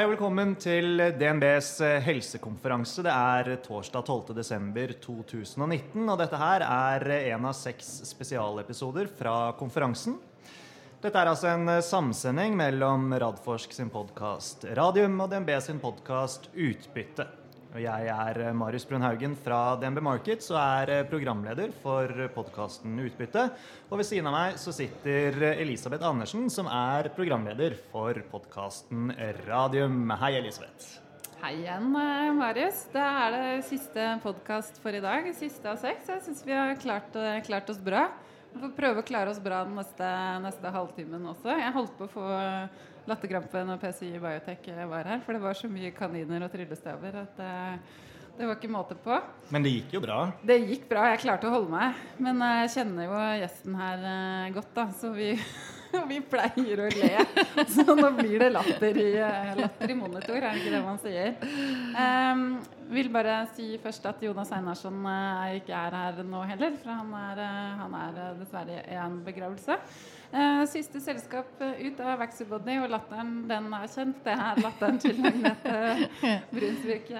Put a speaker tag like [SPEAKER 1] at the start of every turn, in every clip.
[SPEAKER 1] Hei og velkommen til DNBs helsekonferanse. Det er torsdag 12.12.2019, og dette her er en av seks spesialepisoder fra konferansen. Dette er altså en samsending mellom Radforsk sin podkast Radium og DNB sin podkast Utbytte. Og jeg er Marius Brunhaugen fra DNB Markets og er programleder for podkasten Utbytte. Og ved siden av meg så sitter Elisabeth Andersen, som er programleder for podkasten Radium. Hei, Elisabeth.
[SPEAKER 2] Hei igjen, Marius. Det er det siste podkast for i dag. Siste av seks. Jeg syns vi har klart, klart, oss bra. Vi får prøve å klare oss bra den neste, neste halvtimen også. Jeg holdt på å få latterkrampe når PCI Biotech var her. For det var så mye kaniner og tryllestaver at det, det var ikke måte på.
[SPEAKER 1] Men det gikk jo bra?
[SPEAKER 2] Det gikk bra. Jeg klarte å holde meg. Men jeg kjenner jo gjesten her godt, da. Så vi, vi pleier å le. Så nå blir det latter i, latter i monitor, er det ikke det man sier? Um, vil bare si først at Jonas Einarsson ikke er her nå heller. For han er, han er dessverre i en begravelse. Uh, siste selskap ut av Vaxibody, og latteren den er kjent. Det er latteren til Agnete Brunsvik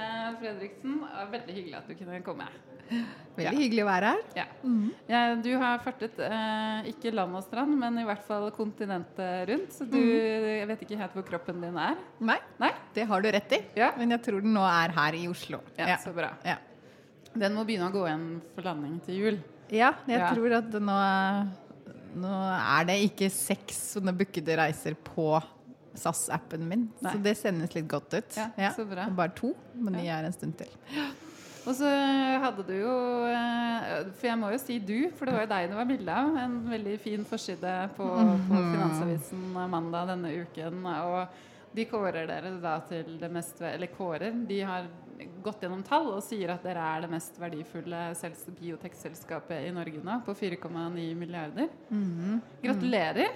[SPEAKER 2] Fredriksen. Veldig hyggelig at du kunne komme.
[SPEAKER 3] Veldig ja. hyggelig å være her.
[SPEAKER 2] Ja. Mm. ja du har fartet eh, ikke land og strand, men i hvert fall kontinentet rundt. Så du mm. jeg vet ikke helt hvor kroppen din er.
[SPEAKER 3] Nei, Nei? det har du rett i. Ja. Men jeg tror den nå er her i Oslo.
[SPEAKER 2] Ja, Så bra. Den må begynne å gå igjen for landing til jul.
[SPEAKER 3] Ja, jeg tror at nå nå er det ikke seks sånne bookede reiser på SAS-appen min, Nei. så det sendes litt godt ut.
[SPEAKER 2] Ja, ja. Så bra.
[SPEAKER 3] Bare to, men de er en stund til.
[SPEAKER 2] Og så hadde du jo eh, For jeg må jo si du, for det var jo deg det var bilde av. En veldig fin forside på, på mhm. Finansavisen mandag denne uken. Og de kårer dere da til det mest Eller kårer. De har gått gjennom tall og sier at dere er det mest verdifulle biotekselskapet i Norge nå, på 4,9 milliarder. Mm. Gratulerer.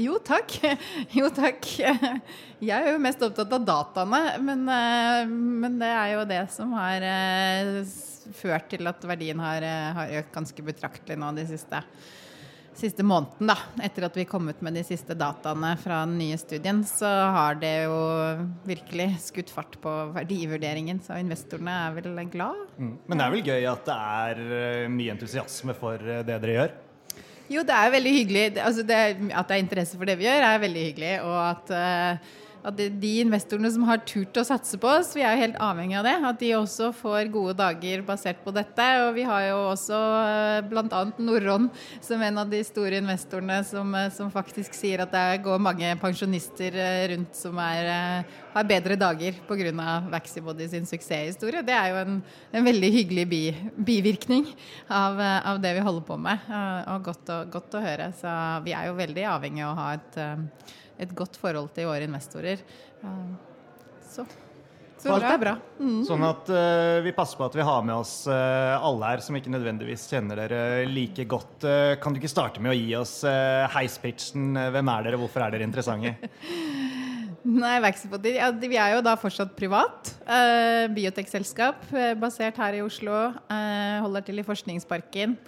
[SPEAKER 3] Jo takk. Jo takk. Jeg er jo mest opptatt av dataene, men, eh, men det er jo det som har eh, ført til at verdien har, eh, har økt ganske betraktelig nå de siste siste måneden, da, etter at vi kom ut med de siste dataene fra den nye studien, så har det jo virkelig skutt fart på verdivurderingen. Så investorene er vel glad.
[SPEAKER 1] Mm. Men det er vel gøy at det er eh, mye entusiasme for eh, det dere gjør?
[SPEAKER 3] Jo, det er veldig hyggelig. Altså det, at det er interesse for det vi gjør, er veldig hyggelig. Og at uh, at de investorene som har turt å satse på oss, vi er jo helt avhengig av det, at de også får gode dager basert på dette. Og vi har jo også eh, bl.a. Norron som en av de store investorene som, eh, som, faktisk sier at det går mange pensjonister eh, rundt som er, har bedre dager pga. Vaxibody sin suksesshistorie. Det er jo en, en veldig hyggelig bi, bivirkning av, av, det vi holder på med, og godt å, godt å høre. Så vi er jo veldig avhengig av å ha et et godt forhold til våre investorer. Så, så alt er bra.
[SPEAKER 1] Mm. Sånn at uh, vi passer på at vi har med oss uh, alle her som ikke nødvendigvis kjenner dere like godt. Uh, kan du ikke starte med å gi oss heispitchen? Hvem er dere, hvorfor er dere interessante?
[SPEAKER 3] Nei, ja, Vi er jo da fortsatt privat. Uh, Biotekselskap basert her i Oslo. holder til i Forskningsparken.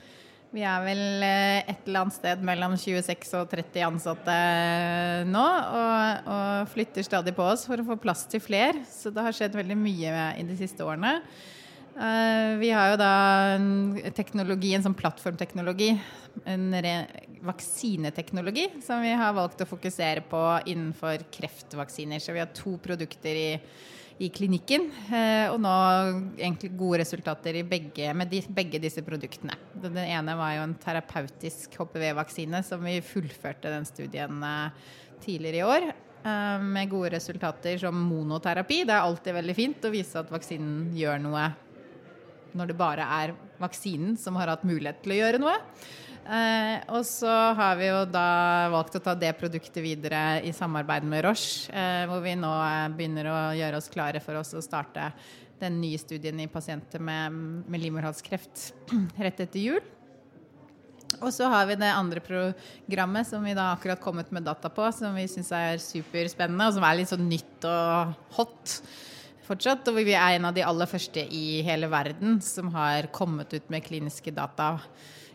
[SPEAKER 3] Vi er vel eh, et eller annet sted mellom 26 og 30 ansatte eh, nå. Og, og, flytter stadig på oss for å få plass til fler. Så det har skjedd veldig mye i de siste årene. Eh, vi har jo da teknologi, en sånn plattformteknologi, en vaksineteknologi, som vi har valgt å fokusere på innenfor kreftvaksiner. Så vi har to produkter i i klinikken. Eh, og nå egentlig gode resultater begge, med de, begge disse produktene. Den ene var jo en terapeutisk HPV-vaksine som vi fullførte den studien eh, tidligere i år. Eh, med gode resultater som monoterapi. Det er alltid veldig fint å vise at vaksinen gjør noe når det bare er vaksinen som har hatt mulighet til å gjøre noe. Eh, og så har vi jo da valgt å ta det produktet videre i samarbeid med Roche, eh, hvor vi nå eh, begynner å gjøre oss klare for oss å starte den nye studien i pasienter med, med livmorhalskreft rett etter jul. Og så har vi det andre programmet som vi da akkurat kommet med data på, som vi syns er superspennende, og som er litt sånn nytt og hot fortsatt. Og vi er en av de aller første i hele verden som har kommet ut med kliniske data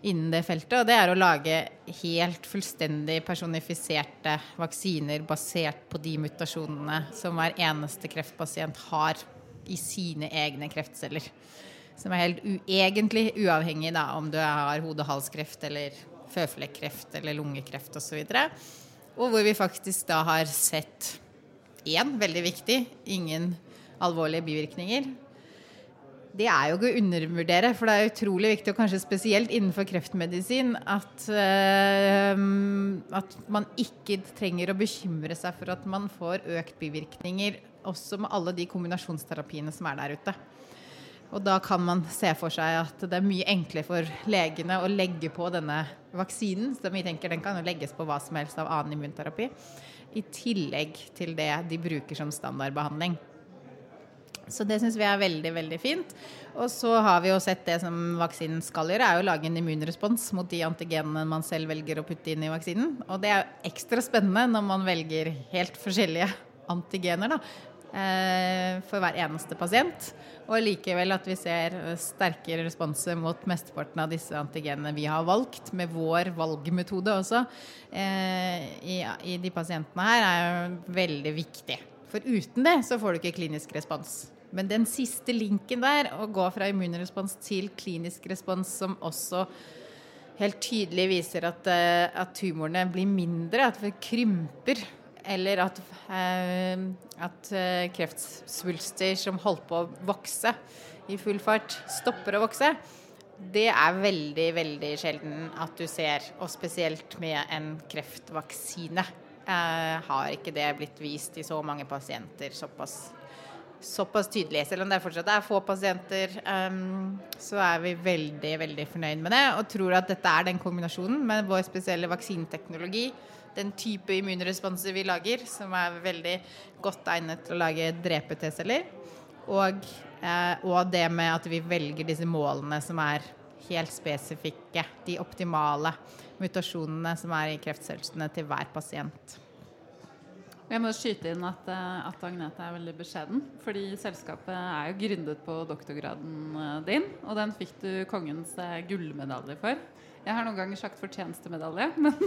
[SPEAKER 3] innen det feltet. Og det er å lage helt fullstendig personifiserte vaksiner basert på de mutasjonene som hver eneste kreftpasient har i sine egne kreftceller. Som er helt egentlig uavhengig da, om du har hode-halskreft eller føflekkreft eller lungekreft osv. Og, og hvor vi faktisk da har sett én, veldig viktig, ingen alvorlige bivirkninger. Det er jo ikke å undervurdere, for det er utrolig viktig, og kanskje spesielt innenfor kreftmedisin, at, uh, at man ikke trenger å bekymre seg for at man får økt bivirkninger, også med alle de kombinasjonsterapiene som er der ute. Og da kan man se for seg at det er mye enklere for legene å legge på denne vaksinen, som vi tenker den kan legges på hva som helst av annen immunterapi, i tillegg til det de bruker som standardbehandling. Så det syns vi er veldig veldig fint. Og så har vi jo sett det som vaksinen skal gjøre, er jo å lage en immunrespons mot de antigenene man selv velger å putte inn i vaksinen. Og det er jo ekstra spennende når man velger helt forskjellige antigener da, eh, for hver eneste pasient. Og likevel at vi ser sterkere responser mot mesteparten av disse antigenene vi har valgt, med vår valgmetode også, eh, i, de pasientene her, er jo veldig viktig. For uten det så får du ikke klinisk respons. Men den siste linken der, å gå fra immunrespons til klinisk respons, som også helt tydelig viser at, eh, at tumorene blir mindre, at vi krymper eller at, eh, at eh, kreftsvulster som holdt på å vokse i full fart, stopper å vokse. Det er veldig, veldig sjelden at du ser, og spesielt med en kreftvaksine. Eh, har ikke det blitt vist i så mange pasienter såpass, såpass tydelig. Selv om det fortsatt er få pasienter, um, så er vi veldig, veldig fornøyd med det. Og tror at dette er den kombinasjonen med vår spesielle vaksineteknologi den type immunresponser vi lager, som er veldig godt egnet til å lage drepe T-celler. Og, eh, og, det med at vi velger disse målene som er helt spesifikke. De optimale mutasjonene som er i kreftcellene til hver pasient.
[SPEAKER 2] Jeg må skyte inn at, eh, at, Agnete er veldig beskjeden. Fordi selskapet er jo gründet på doktorgraden eh, din, og den fikk du kongens eh, gullmedalje for. Jeg har noen ganger sagt fortjenestemedalje, men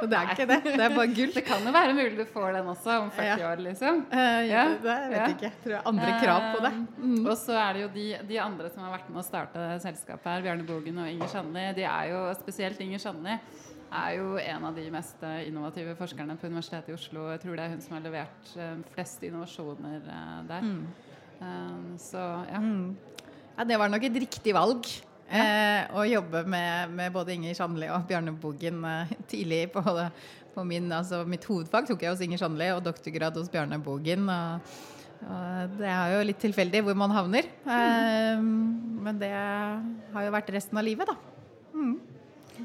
[SPEAKER 3] Og det er ikke det. Det er bare gull.
[SPEAKER 2] Det kan jo være mulig du får den også om 40 ja. år, liksom.
[SPEAKER 3] Uh, ja, det vet jeg ikke. Jeg tror jeg har andre krav på det.
[SPEAKER 2] Mm. Og så er det jo de, de, andre som har vært med å starte selskapet her, Bjarne Bogen og Inger Sandli. De er jo, spesielt Inger Sandli, er jo en av de mest innovative forskerne på Universitetet i Oslo. Jeg tror det er hun som har levert flest innovasjoner der. Mm. Så ja. Mm.
[SPEAKER 3] ja. Det var nok et riktig valg. Eh, å jobbe med, med, både Inger Sandli og Bjarne Bogen eh, tidlig på, på min, altså mitt hovedfag tok jeg hos Inger Sandli og doktorgrad hos Bjarne Bogen. Og, og det er jo litt tilfeldig hvor man havner. Eh, men det har jo vært resten av livet, da.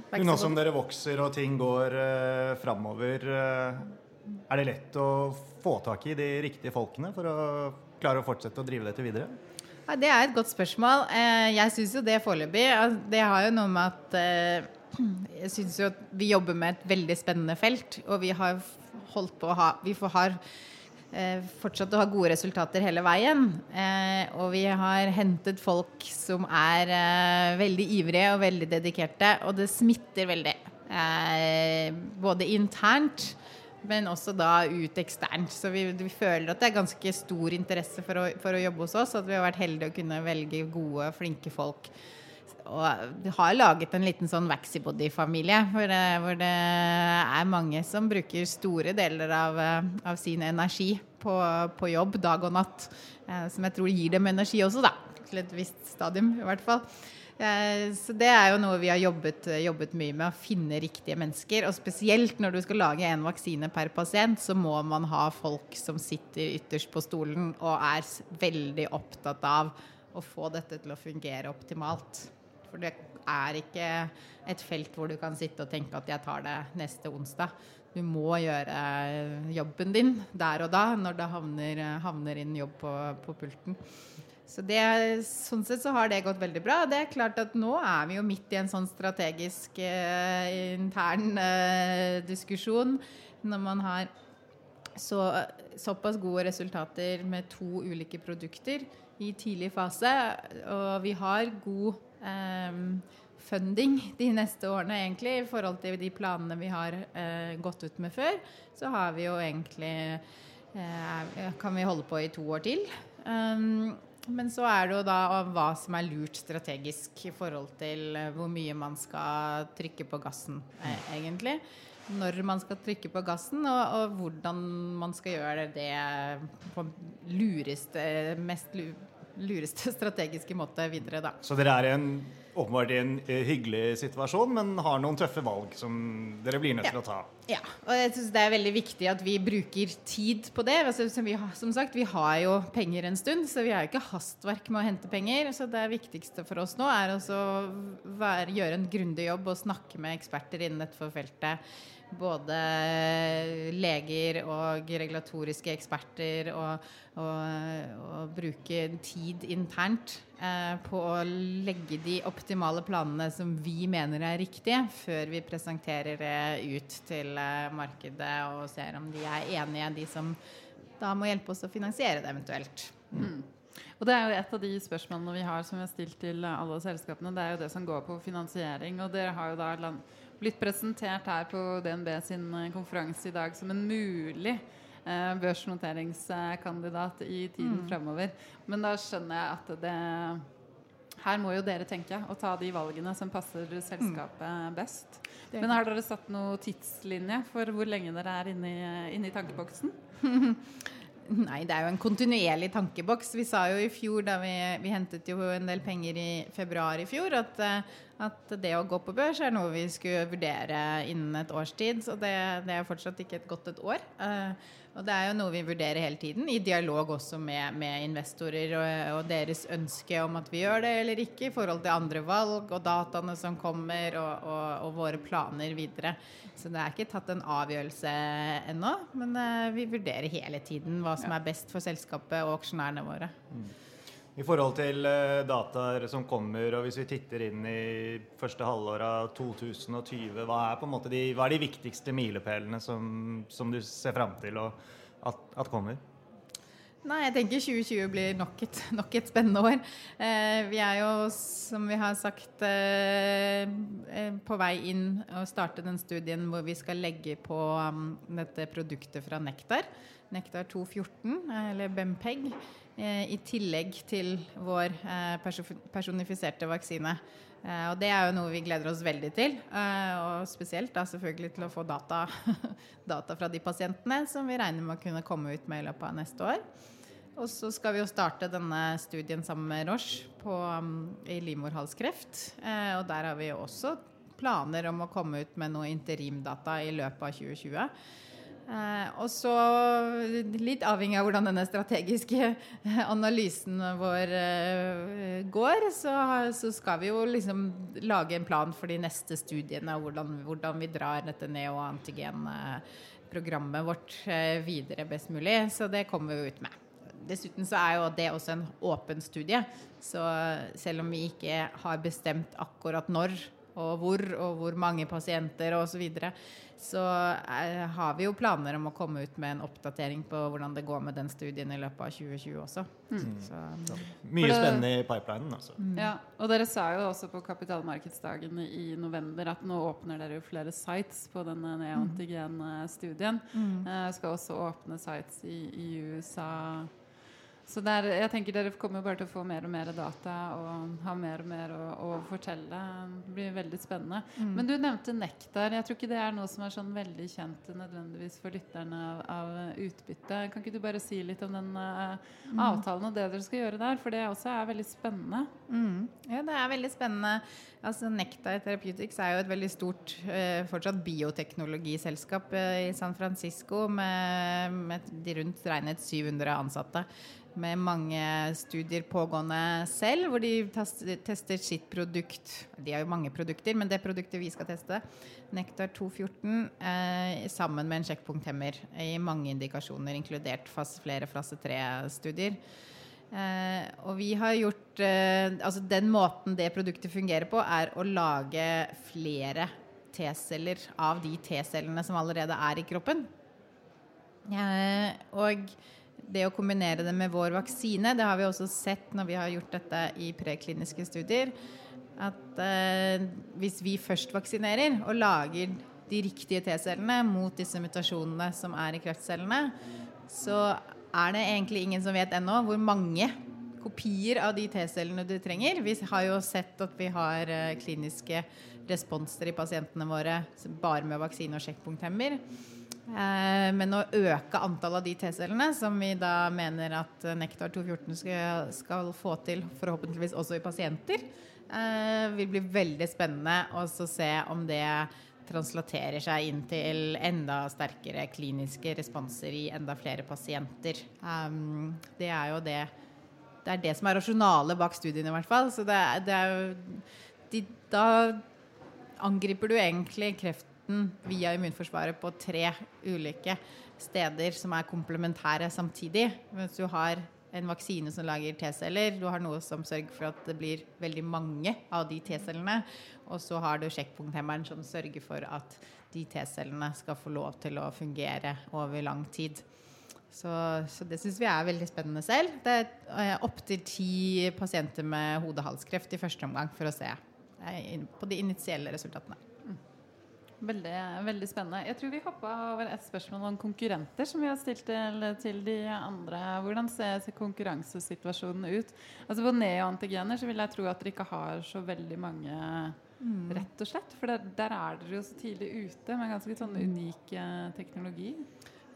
[SPEAKER 1] Nå som dere vokser og ting går uh, framover, uh, er det lett å få tak i de riktige folkene for å klare å fortsette å drive dette videre?
[SPEAKER 3] Ja, det er et godt spørsmål. Uh, jeg syns jo det foreløpig Det har jo noe med at jeg syns jo at vi jobber med et veldig spennende felt. Og vi har holdt på å ha Vi har fortsatt å ha gode resultater hele veien. Og vi har hentet folk som er veldig ivrige og veldig dedikerte. Og det smitter veldig. Både internt men også da ut eksternt. Så vi, vi, føler at det er ganske stor interesse for å, for å, jobbe hos oss. At vi har vært heldige å kunne velge gode, flinke folk. Og har laget en liten sånn Waxybody-familie, hvor, hvor, det er mange som bruker store deler av, av sin energi på, på, jobb dag og natt. Eh, som jeg tror gir dem energi også, da. Til et visst stadium, i hvert fall. Eh, så det er jo noe vi har jobbet, jobbet, mye med, å finne riktige mennesker. Og spesielt når du skal lage en vaksine per pasient, så må man ha folk som sitter ytterst på stolen og er veldig opptatt av å få dette til å fungere optimalt. For det er ikke et felt hvor du kan sitte og tenke at jeg tar det neste onsdag. Du må gjøre jobben din der og da, når det havner, havner inn jobb på, på pulten. Så det, sånn sett så har det gått veldig bra. Det er klart at nå er vi jo midt i en sånn strategisk eh, intern eh, diskusjon når man har Så såpass gode resultater med to ulike produkter i tidlig fase. Og vi har god eh, funding de neste årene, egentlig, i forhold til de planene vi har eh, gått ut med før. Så har vi jo egentlig eh, Kan vi holde på i to år til. Um, men så er det jo da hva som er lurt strategisk i forhold til eh, hvor mye man skal trykke på gassen, eh, egentlig. Når man skal trykke på gassen, og, og hvordan man skal gjøre det på lureste, mest lureste strategiske måte videre, da.
[SPEAKER 1] Så dere er en åpenbart i en eh, hyggelig situasjon, men har noen tøffe valg som dere blir nødt til å ta.
[SPEAKER 3] Ja, og jeg synes det er veldig viktig at vi bruker tid på det. Altså, som, vi, som, sagt, vi har jo penger en stund, så vi har jo ikke hastverk med å hente penger. Så det viktigste for oss nå er å gjøre en grundig jobb og snakke med eksperter innen dette feltet både leger og regulatoriske eksperter og, og, og bruke tid internt eh, på å legge de optimale planene som vi mener er riktige, før vi presenterer det ut til eh, markedet og ser om de er enige, de som da må hjelpe oss å finansiere det eventuelt. Mm.
[SPEAKER 2] Og Det er jo et av de spørsmålene vi har som vi har stilt til alle selskapene. Det er jo det som går på finansiering. og dere har jo da land blitt presentert her på DNB sin eh, konferanse i dag som en mulig eh, børsnoteringskandidat i tiden mm. fremover. Men da skjønner jeg at det her må jo dere tenke og ta de valgene som passer selskapet mm. best. Men har dere satt noen tidslinje for hvor lenge dere er inne i, inne i tankeboksen?
[SPEAKER 3] Nei, det er jo en kontinuerlig tankeboks. Vi sa jo i fjor, da vi, vi hentet jo en del penger i februar i fjor, at, eh, at, det å gå på børs er noe vi skulle vurdere innen et års tid. Så det, det er fortsatt ikke et godt et år. Uh, og det er jo noe vi vurderer hele tiden, i dialog også med, med investorer og, og, deres ønske om at vi gjør det eller ikke, i forhold til andre valg og dataene som kommer, og, og, og våre planer videre. Så det er ikke tatt en avgjørelse ennå, men uh, vi vurderer hele tiden hva som er best for selskapet og aksjonærene våre. Mm.
[SPEAKER 1] I forhold til uh, dataer som kommer, og hvis vi titter inn i første halvår av 2020, hva er, de, hva er de, viktigste milepælene som, som, du ser fram til at, at, kommer?
[SPEAKER 3] Nei, jeg tenker 2020 blir nok et, nok et spennende år. Eh, vi er jo, som vi har sagt, eh, eh på vei inn og starte den studien hvor vi skal legge på um, dette produktet fra Nektar. Nektar 214, eller Bempeg. Eh, i tillegg til vår eh, personifiserte vaksine. Eh, og det er jo noe vi gleder oss veldig til. Og spesielt da selvfølgelig til å få data, data fra de pasientene som vi regner med å kunne komme ut med i løpet av neste år. Og så skal vi jo starte denne studien sammen med Roche på, mm, i livmorhalskreft. Og der har vi jo også planer om å komme ut med noe interimdata i løpet av 2020. Eh, og så, litt avhengig av hvordan denne strategiske analysen vår eh, går, så, så, skal vi jo liksom lage en plan for de neste studiene, og hvordan, hvordan vi drar dette neoantigenprogrammet vårt eh, videre best mulig. Så det kommer vi jo ut med. Dessuten så er jo det også en åpen studie. Så selv om vi ikke har bestemt akkurat når og hvor og hvor mange pasienter osv., så, videre, så er, har vi jo planer om å komme ut med en oppdatering på hvordan det går med den studien i løpet av 2020 også. Mm. Så,
[SPEAKER 1] Mye spennende i pipelinen, altså.
[SPEAKER 2] Mm. Ja, og dere sa jo også på kapitalmarkedsdagen i november at nå åpner dere jo flere sites på denne neantigen-studien. Mm. Uh, skal også åpne sites i, i USA så der, jeg tenker Dere kommer bare til å få mer og mer data og ha mer og mer å, å fortelle. Det blir veldig spennende. Mm. Men du nevnte nektar. Jeg tror ikke det er noe som er sånn veldig kjent nødvendigvis for lytterne av, av utbytte. Kan ikke du bare si litt om den uh, avtalen og det dere skal gjøre der? For det også er veldig spennende.
[SPEAKER 3] Mm. Ja, det er veldig spennende. Altså, Nektar Therapeutics er jo et veldig stort uh, fortsatt bioteknologiselskap uh, i San Francisco med, med de rundt regnet 700 ansatte med mange studier pågående selv, hvor de tester sitt produkt. De har jo mange produkter, men det produktet vi skal teste, Nektar 214, eh, sammen med en sjekkpunkthemmer i mange indikasjoner, inkludert fast, flere fase 3-studier. Eh, og vi har gjort eh, Altså den måten det produktet fungerer på, er å lage flere T-celler av de T-cellene som allerede er i kroppen. Eh, og det å kombinere det med vår vaksine, det har vi også sett når vi har gjort dette i prekliniske studier, at eh, hvis vi først vaksinerer og lager de riktige T-cellene mot disse mutasjonene som er i kreftcellene, så er det egentlig ingen som vet ennå hvor mange kopier av de T-cellene du trenger. Vi har jo sett at vi har eh, kliniske responser i pasientene våre bare med vaksine og sjekkpunkthemmer. Eh, men å øke antallet av de T-cellene, som vi da mener at Nektar 214 skal, skal få til, forhåpentligvis også i pasienter, eh, vil bli veldig spennende å se om det translaterer seg inn til enda sterkere kliniske responser i enda flere pasienter. Um, det er jo det det er det som er rasjonalet bak studiene, i hvert fall. Så det det er de, Da angriper du egentlig kreften via immunforsvaret på tre ulike steder som er komplementære samtidig. Mens du har en vaksine som lager T-celler, du har noe som sørger for at det blir veldig mange av de T-cellene, og så har du sjekkpunkthemmeren som sørger for at de T-cellene skal få lov til å fungere over lang tid. Så, så det syns vi er veldig spennende selv. Det er eh, opptil ti pasienter med hode-halskreft i første omgang for å se eh, på de initielle resultatene. Mm.
[SPEAKER 2] Veldig, veldig, spennende. Jeg tror vi hoppa over et spørsmål om konkurrenter som vi har stilt til, til de andre. Hvordan ser konkurransesituasjonen ut? Altså På neoantigener så vil jeg tro at dere ikke har så veldig mange, mm. rett og slett. For der, der er dere jo så tidlig ute med ganske sånn unik eh, teknologi.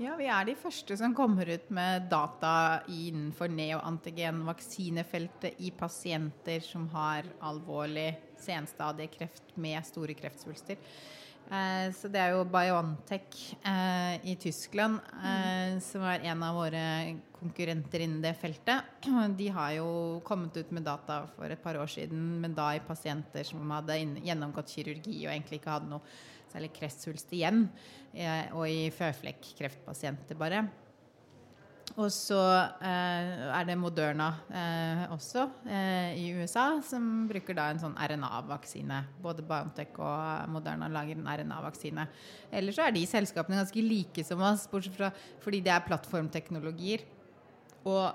[SPEAKER 3] Ja, vi er de første som kommer ut med data innenfor neoantigenvaksinefeltet i pasienter som har alvorlig senstadiekreft med store kreftsvulster. Eh, så det er jo Biontech eh, i Tyskland eh, som er en av våre konkurrenter innen det feltet. De har jo kommet ut med data for et par år siden, men da i pasienter som hadde gjennomgått kirurgi og egentlig ikke hadde noe særlig kreftsvulst igjen, og i føflekk-kreftpasienter bare. Og så eh, er det Moderna eh, også eh, i USA, som bruker da en sånn RNA-vaksine. Både Biontech og Moderna lager en RNA-vaksine. Ellers så er de selskapene ganske like som oss, bortsett fra fordi det er plattformteknologier og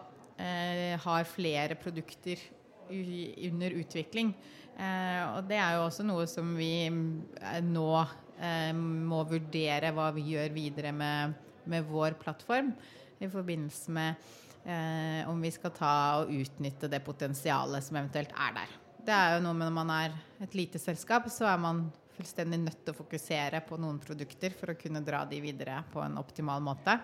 [SPEAKER 3] eh, har flere produkter under utvikling. Eh, og det er jo også noe som vi nå Eh, må vurdere hva vi gjør videre med, med vår plattform i forbindelse med eh, om vi skal ta og utnytte det potensialet som eventuelt er der. Det er jo noe med Når man er et lite selskap, så er man fullstendig nødt til å fokusere på noen produkter for å kunne dra de videre på en optimal måte.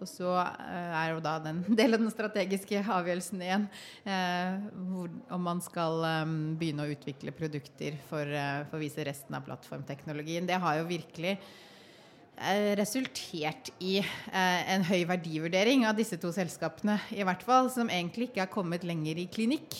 [SPEAKER 3] Og så eh, er jo da den del av den strategiske avgjørelsen igjen eh, hvor, om man skal um, begynne å utvikle produkter for, uh, for å vise resten av plattformteknologien. Det har jo virkelig resultert i uh, en høy verdivurdering av disse to selskapene, i hvert fall, som egentlig ikke har kommet lenger i klinikk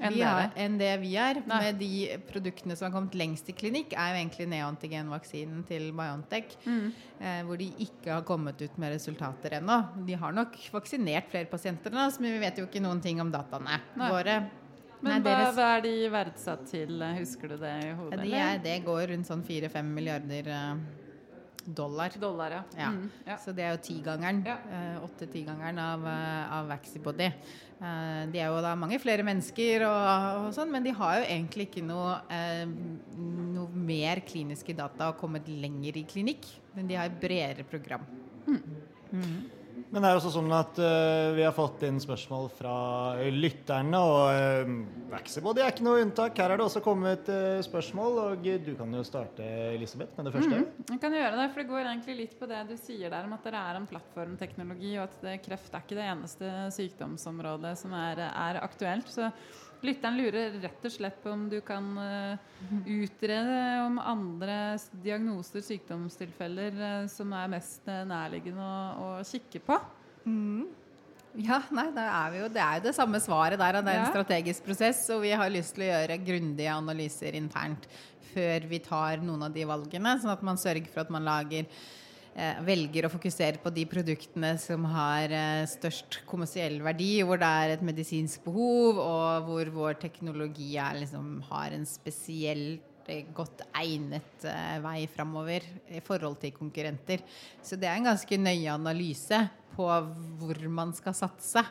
[SPEAKER 3] enn, vi er, enn det vi er. Nei. Med de produktene som har kommet lengst i klinikk, er jo egentlig neoantigenvaksinen til Biontech. Mm. Eh, hvor de ikke har kommet ut med resultater ennå. De har nok vaksinert flere pasienter nå, men vi vet jo ikke noen ting om dataene våre.
[SPEAKER 2] Men Nei, hva, hva, er de verdsatt til? Husker du det i hodet?
[SPEAKER 3] De er, det går rundt sånn 4-5 milliarder uh, dollar.
[SPEAKER 2] dollar ja.
[SPEAKER 3] Ja. Mm, ja. Så det er jo tigangeren. Eh, Åtte-tigangeren av, uh, av Vaxibody. Eh, de er jo da mange flere mennesker, og, og sånn, men de har jo egentlig ikke noe, eh, noe mer kliniske data og kommet lenger i klinikk. Men de har et bredere program. Mm.
[SPEAKER 1] Mm. Men det er også sånn at uh, vi har fått inn spørsmål fra lytterne, og uh, Vaxibody er ikke noe unntak. Her er det også kommet uh, spørsmål, og du kan jo starte, Elisabeth, med det første.
[SPEAKER 2] Mm, jeg kan gjøre det, for det går egentlig litt på det du sier der om at dere er en plattformteknologi, og at det, kreft er ikke det eneste sykdomsområdet som er, er aktuelt. Så Lytteren lurer rett og slett på om du kan uh, utrede om andre diagnoser, sykdomstilfeller, uh, som er mest uh, nærliggende å, å, kikke på. Mm.
[SPEAKER 3] Ja, nei, er jo, det er jo det samme svaret der. Det er en strategisk prosess, og vi har lyst til å gjøre grundige analyser internt før vi tar noen av de valgene, sånn at man sørger for at man lager Eh, velger å fokusere på de produktene som har eh, størst kommersiell verdi, hvor det er et medisinsk behov, og hvor vår teknologi er, liksom, har en spesiell være godt egnet eh, vei framover i forhold til konkurrenter. Så det er en ganske nøye analyse på hvor man skal satse.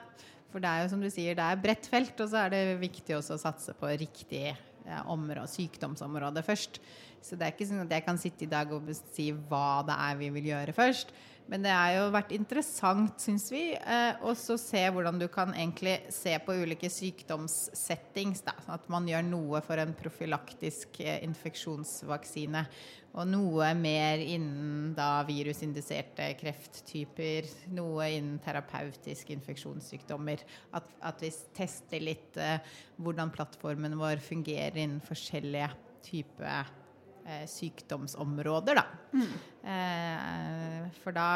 [SPEAKER 3] For det er jo som du sier, det er bredt felt, og så er det viktig også å satse på riktig eh, område, sykdomsområde først. Så det er ikke sånn at jeg kan sitte i dag og si hva det er vi vil gjøre først. Men det har jo vært interessant, syns vi, eh, også se hvordan du kan egentlig se på ulike sykdomssettings. Da, sånn at man gjør noe for en profylaktisk eh, infeksjonsvaksine. Og noe mer innen da virusinduserte krefttyper. Noe innen terapeutiske infeksjonssykdommer. At, at vi tester litt eh, hvordan plattformen vår fungerer innen forskjellige typer eh, sykdomsområder, da. Mm. Eh, for da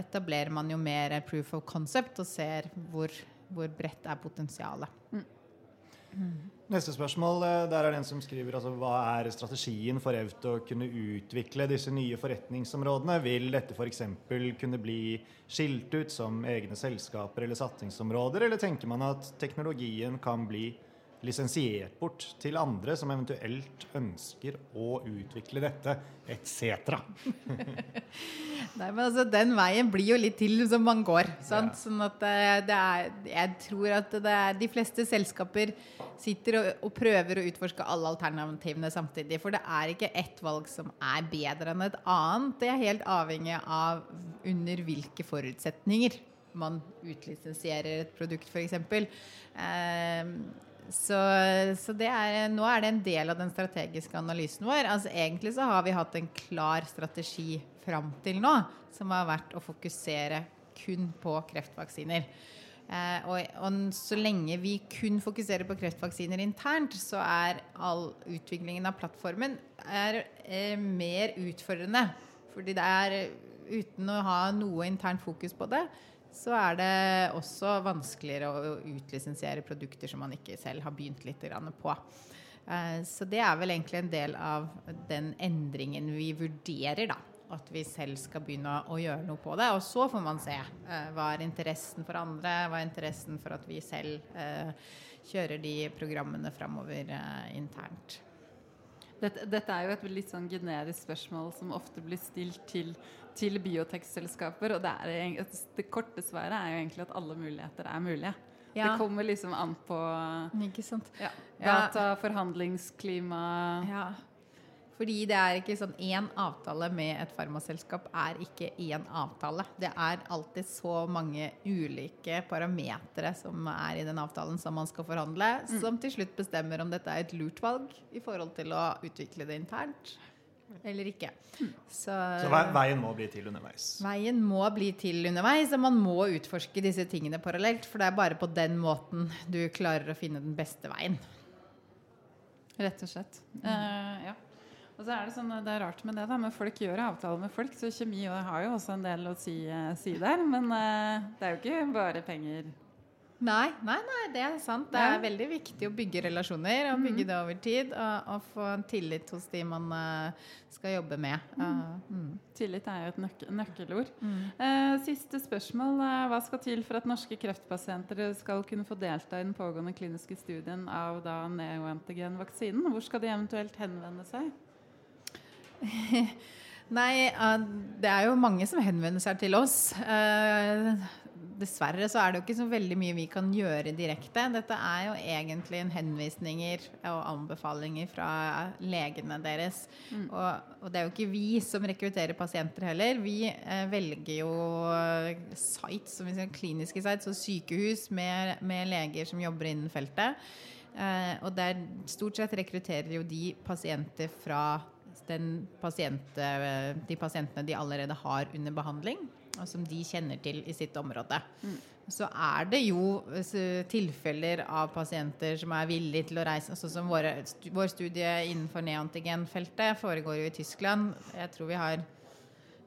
[SPEAKER 3] etablerer man jo mer proof of concept og ser hvor, hvor bredt er potensialet. Mm.
[SPEAKER 1] Mm. Neste spørsmål eh, der er den som skriver altså, hva er strategien for EVT å kunne utvikle disse nye forretningsområdene? Vil dette f.eks. kunne bli skilt ut som egne selskaper eller satsingsområder, eller tenker man at teknologien kan bli lisensiert bort til andre som eventuelt ønsker å utvikle dette, etc.
[SPEAKER 3] Nei, men altså, Den veien blir jo litt til som man går. Sant? Ja. Sånn at eh, det er, jeg tror at det er, de fleste selskaper sitter og, og, prøver å utforske alle alternativene samtidig. For det er ikke ett valg som er bedre enn et annet. Det er helt avhengig av under hvilke forutsetninger man utlisensierer et produkt, f.eks. Eh, så, så er, nå er det en del av den strategiske analysen vår. Altså, egentlig så har vi hatt en klar strategi fram til nå, som har vært å fokusere kun på kreftvaksiner. Eh, og, og, så lenge vi kun fokuserer på kreftvaksiner internt, så er all utviklingen av plattformen er, er eh, mer utfordrende. Fordi det er uten å ha noe internt fokus på det, så er det også vanskeligere å utlisensiere produkter som man ikke selv har begynt litt på. Eh, så det er vel egentlig en del av den endringen vi vurderer, da. At vi selv skal begynne å gjøre noe på det. Og så får man se eh, hva er interessen for andre, hva er interessen for at vi selv eh, kjører de programmene framover internt.
[SPEAKER 2] Dette, dette, er jo et litt sånn generisk spørsmål som ofte blir stilt til, til biotekselskaper. Og det, er, det, korte svaret er jo egentlig at alle muligheter er mulige. Ja. Det kommer liksom an på ja, data, forhandlingsklima
[SPEAKER 3] ja. Fordi det er ikke sånn én avtale med et farmaselskap er ikke én avtale. Det er alltid så mange ulike parametere som er i den avtalen som man skal forhandle, mm. som til slutt bestemmer om dette er et lurt valg i forhold til å utvikle det internt eller ikke.
[SPEAKER 1] Mm. Så, så, veien må bli til underveis?
[SPEAKER 3] Veien må bli til underveis, og man må utforske disse tingene parallelt. For det er bare på den måten du klarer å finne den beste veien.
[SPEAKER 2] Rett og slett. Mm. Uh, ja. Og så er Det sånn, det er rart med det, da, men folk gjør avtaler med folk, så kjemi har jo også en del å si, eh, si der. Men uh, det er jo ikke bare penger.
[SPEAKER 3] Nei, nei, nei, det er sant. Det er ja. veldig viktig å bygge relasjoner og bygge mm. det over tid. Og, og, få tillit hos de man uh, skal jobbe med. Uh,
[SPEAKER 2] mm. Tillit er jo et nøk nøkkelord. Mm. Eh, siste spørsmål. hva skal til for at norske kreftpasienter skal kunne få delta i den pågående kliniske studien av da neoantigen-vaksinen? Hvor skal de eventuelt henvende seg?
[SPEAKER 3] Nei, det er jo mange som henvender seg til oss. Eh, dessverre så er det jo ikke så veldig mye vi kan gjøre direkte. Dette er jo egentlig en henvisninger og anbefalinger fra legene deres. Mm. Og, og, det er jo ikke vi som rekrutterer pasienter heller. Vi eh, velger jo sites, som vi sier, kliniske sites og sykehus med, med leger som jobber innen feltet. Eh, og der stort sett rekrutterer jo de pasienter fra pasient, eh, de pasientene de allerede har under behandling, og som de kjenner til i sitt område. Mm. Så er det jo eh, tilfeller av pasienter som er villige til å reise. Altså som våre, vår studie innenfor neantigenfeltet foregår jo i Tyskland. Jeg tror vi har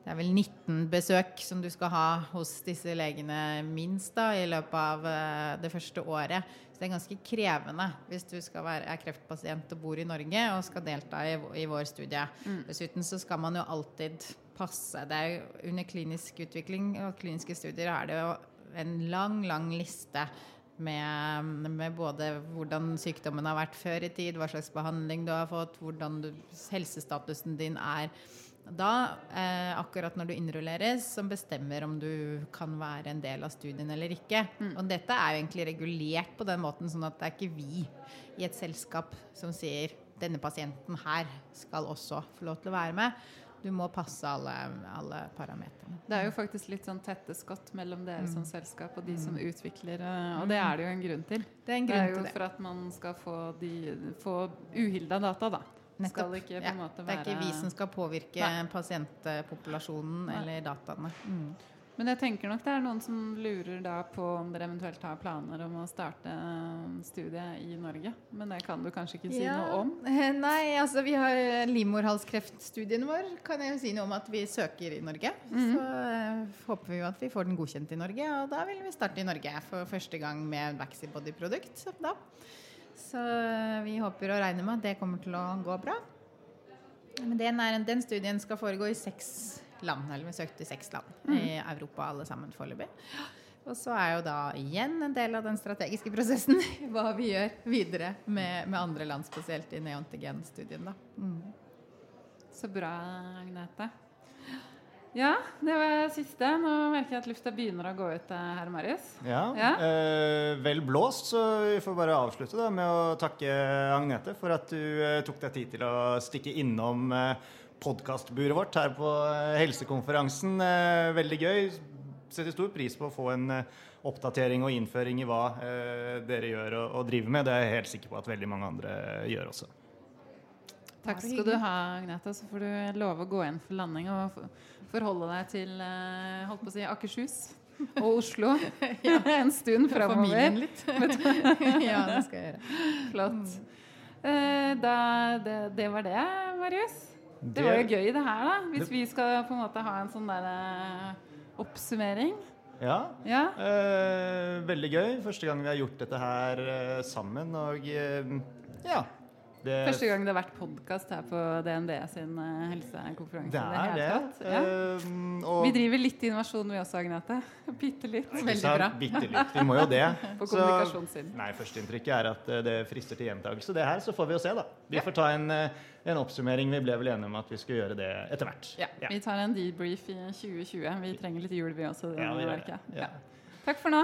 [SPEAKER 3] det er vel 19 besøk som du skal ha hos disse legene minst da, i løpet av eh, det første året. Så det er ganske krevende hvis du skal være, er kreftpasient og bor i Norge og skal delta i, i vår studie. Mm. Dessuten så skal man jo alltid passe. Det er jo under klinisk utvikling og kliniske studier er det jo en lang, lang liste Med, med, både hvordan sykdommen har vært før i tid, hva slags behandling du har fått, hvordan du, helsestatusen din er da, eh, akkurat når du innrulleres, som bestemmer om du kan være en del av studien eller ikke. Mm. Og dette er jo egentlig regulert på den måten, sånn at det er ikke vi i et selskap som sier denne pasienten her skal også få lov til å være med. Du må passe alle, alle parametrene.
[SPEAKER 2] Det er jo faktisk litt sånn tette skott mellom dere mm. som selskap og de som mm. utvikler, eh, og det er det jo en grunn til.
[SPEAKER 3] Det er, en grunn
[SPEAKER 2] det er jo
[SPEAKER 3] til det.
[SPEAKER 2] for at man skal få, de, få uhilda data, da.
[SPEAKER 3] Nettopp. Ikke, ja. Det er ikke vi som skal påvirke Nei. pasientpopulasjonen Nei. eller dataene. Mm.
[SPEAKER 2] Men jeg tenker nok det er noen som lurer da på om dere eventuelt har planer om å starte studiet i Norge. Men det kan du kanskje ikke si ja. noe om?
[SPEAKER 3] Nei, altså vi har livmorhalskreftstudien vår. Kan jeg jo si noe om at vi søker i Norge. Mm -hmm. Så uh, håper vi jo at vi får den godkjent i Norge. Og da vil vi starte i Norge for første gang med Vaxibody-produkt. Så, så uh, vi håper og regner med at det kommer til å gå bra. Men den, er, den studien skal foregå i seks land. Eller vi søkte i seks land mm. i Europa alle sammen foreløpig. Og så er jo da igjen en del av den strategiske prosessen hva vi gjør videre med, med andre land, spesielt i neontigen-studien. da. Mm.
[SPEAKER 2] Så bra, Agnete. Ja, det var siste. Nå merker jeg at lufta begynner å gå ut, eh, herr Marius.
[SPEAKER 1] Ja, ja. Eh, vel blåst, så vi får bare avslutte da med å takke Agnete for at du eh, tok deg tid til å stikke innom eh, podkastburet vårt her på eh, helsekonferansen. Eh, veldig gøy. Setter stor pris på å få en oppdatering og innføring i hva dere gjør og, og driver med. Det er jeg helt sikker på at veldig mange andre gjør også.
[SPEAKER 2] Takk skal du ha, Agnete. Så får du love å gå inn for landing og forholde deg til holdt på å si, Akershus og Oslo ja. en stund framover.
[SPEAKER 3] Familien litt. ja, det skal jeg gjøre.
[SPEAKER 2] Flott. Da, det, det var det, Marius. Det, det var jo gøy, det her, da. Hvis det, vi skal på en måte ha en sånn der uh, oppsummering.
[SPEAKER 1] Ja. ja. Eh, veldig gøy. Første gang vi har gjort dette her eh, sammen. Og ja.
[SPEAKER 2] Det, Første gang det har vært podkast her på DNB sin helsekonferanse.
[SPEAKER 1] Det er det.
[SPEAKER 2] Ja. Uh, vi driver litt innovasjon vi også, Agnete. Bitte litt.
[SPEAKER 3] Veldig bra.
[SPEAKER 1] Bitte litt. Vi må jo det.
[SPEAKER 2] på kommunikasjonssiden.
[SPEAKER 1] Nei, Førsteinntrykket er at det frister til gjentakelse. Det her, så får vi jo se, da. Vi ja. får ta en en oppsummering. Vi ble vel enige om at vi skulle gjøre det etter hvert.
[SPEAKER 2] Ja. Vi tar en debrief i 2020. Vi trenger litt jul, vi også. Ja, vi det. Ja. Takk for nå.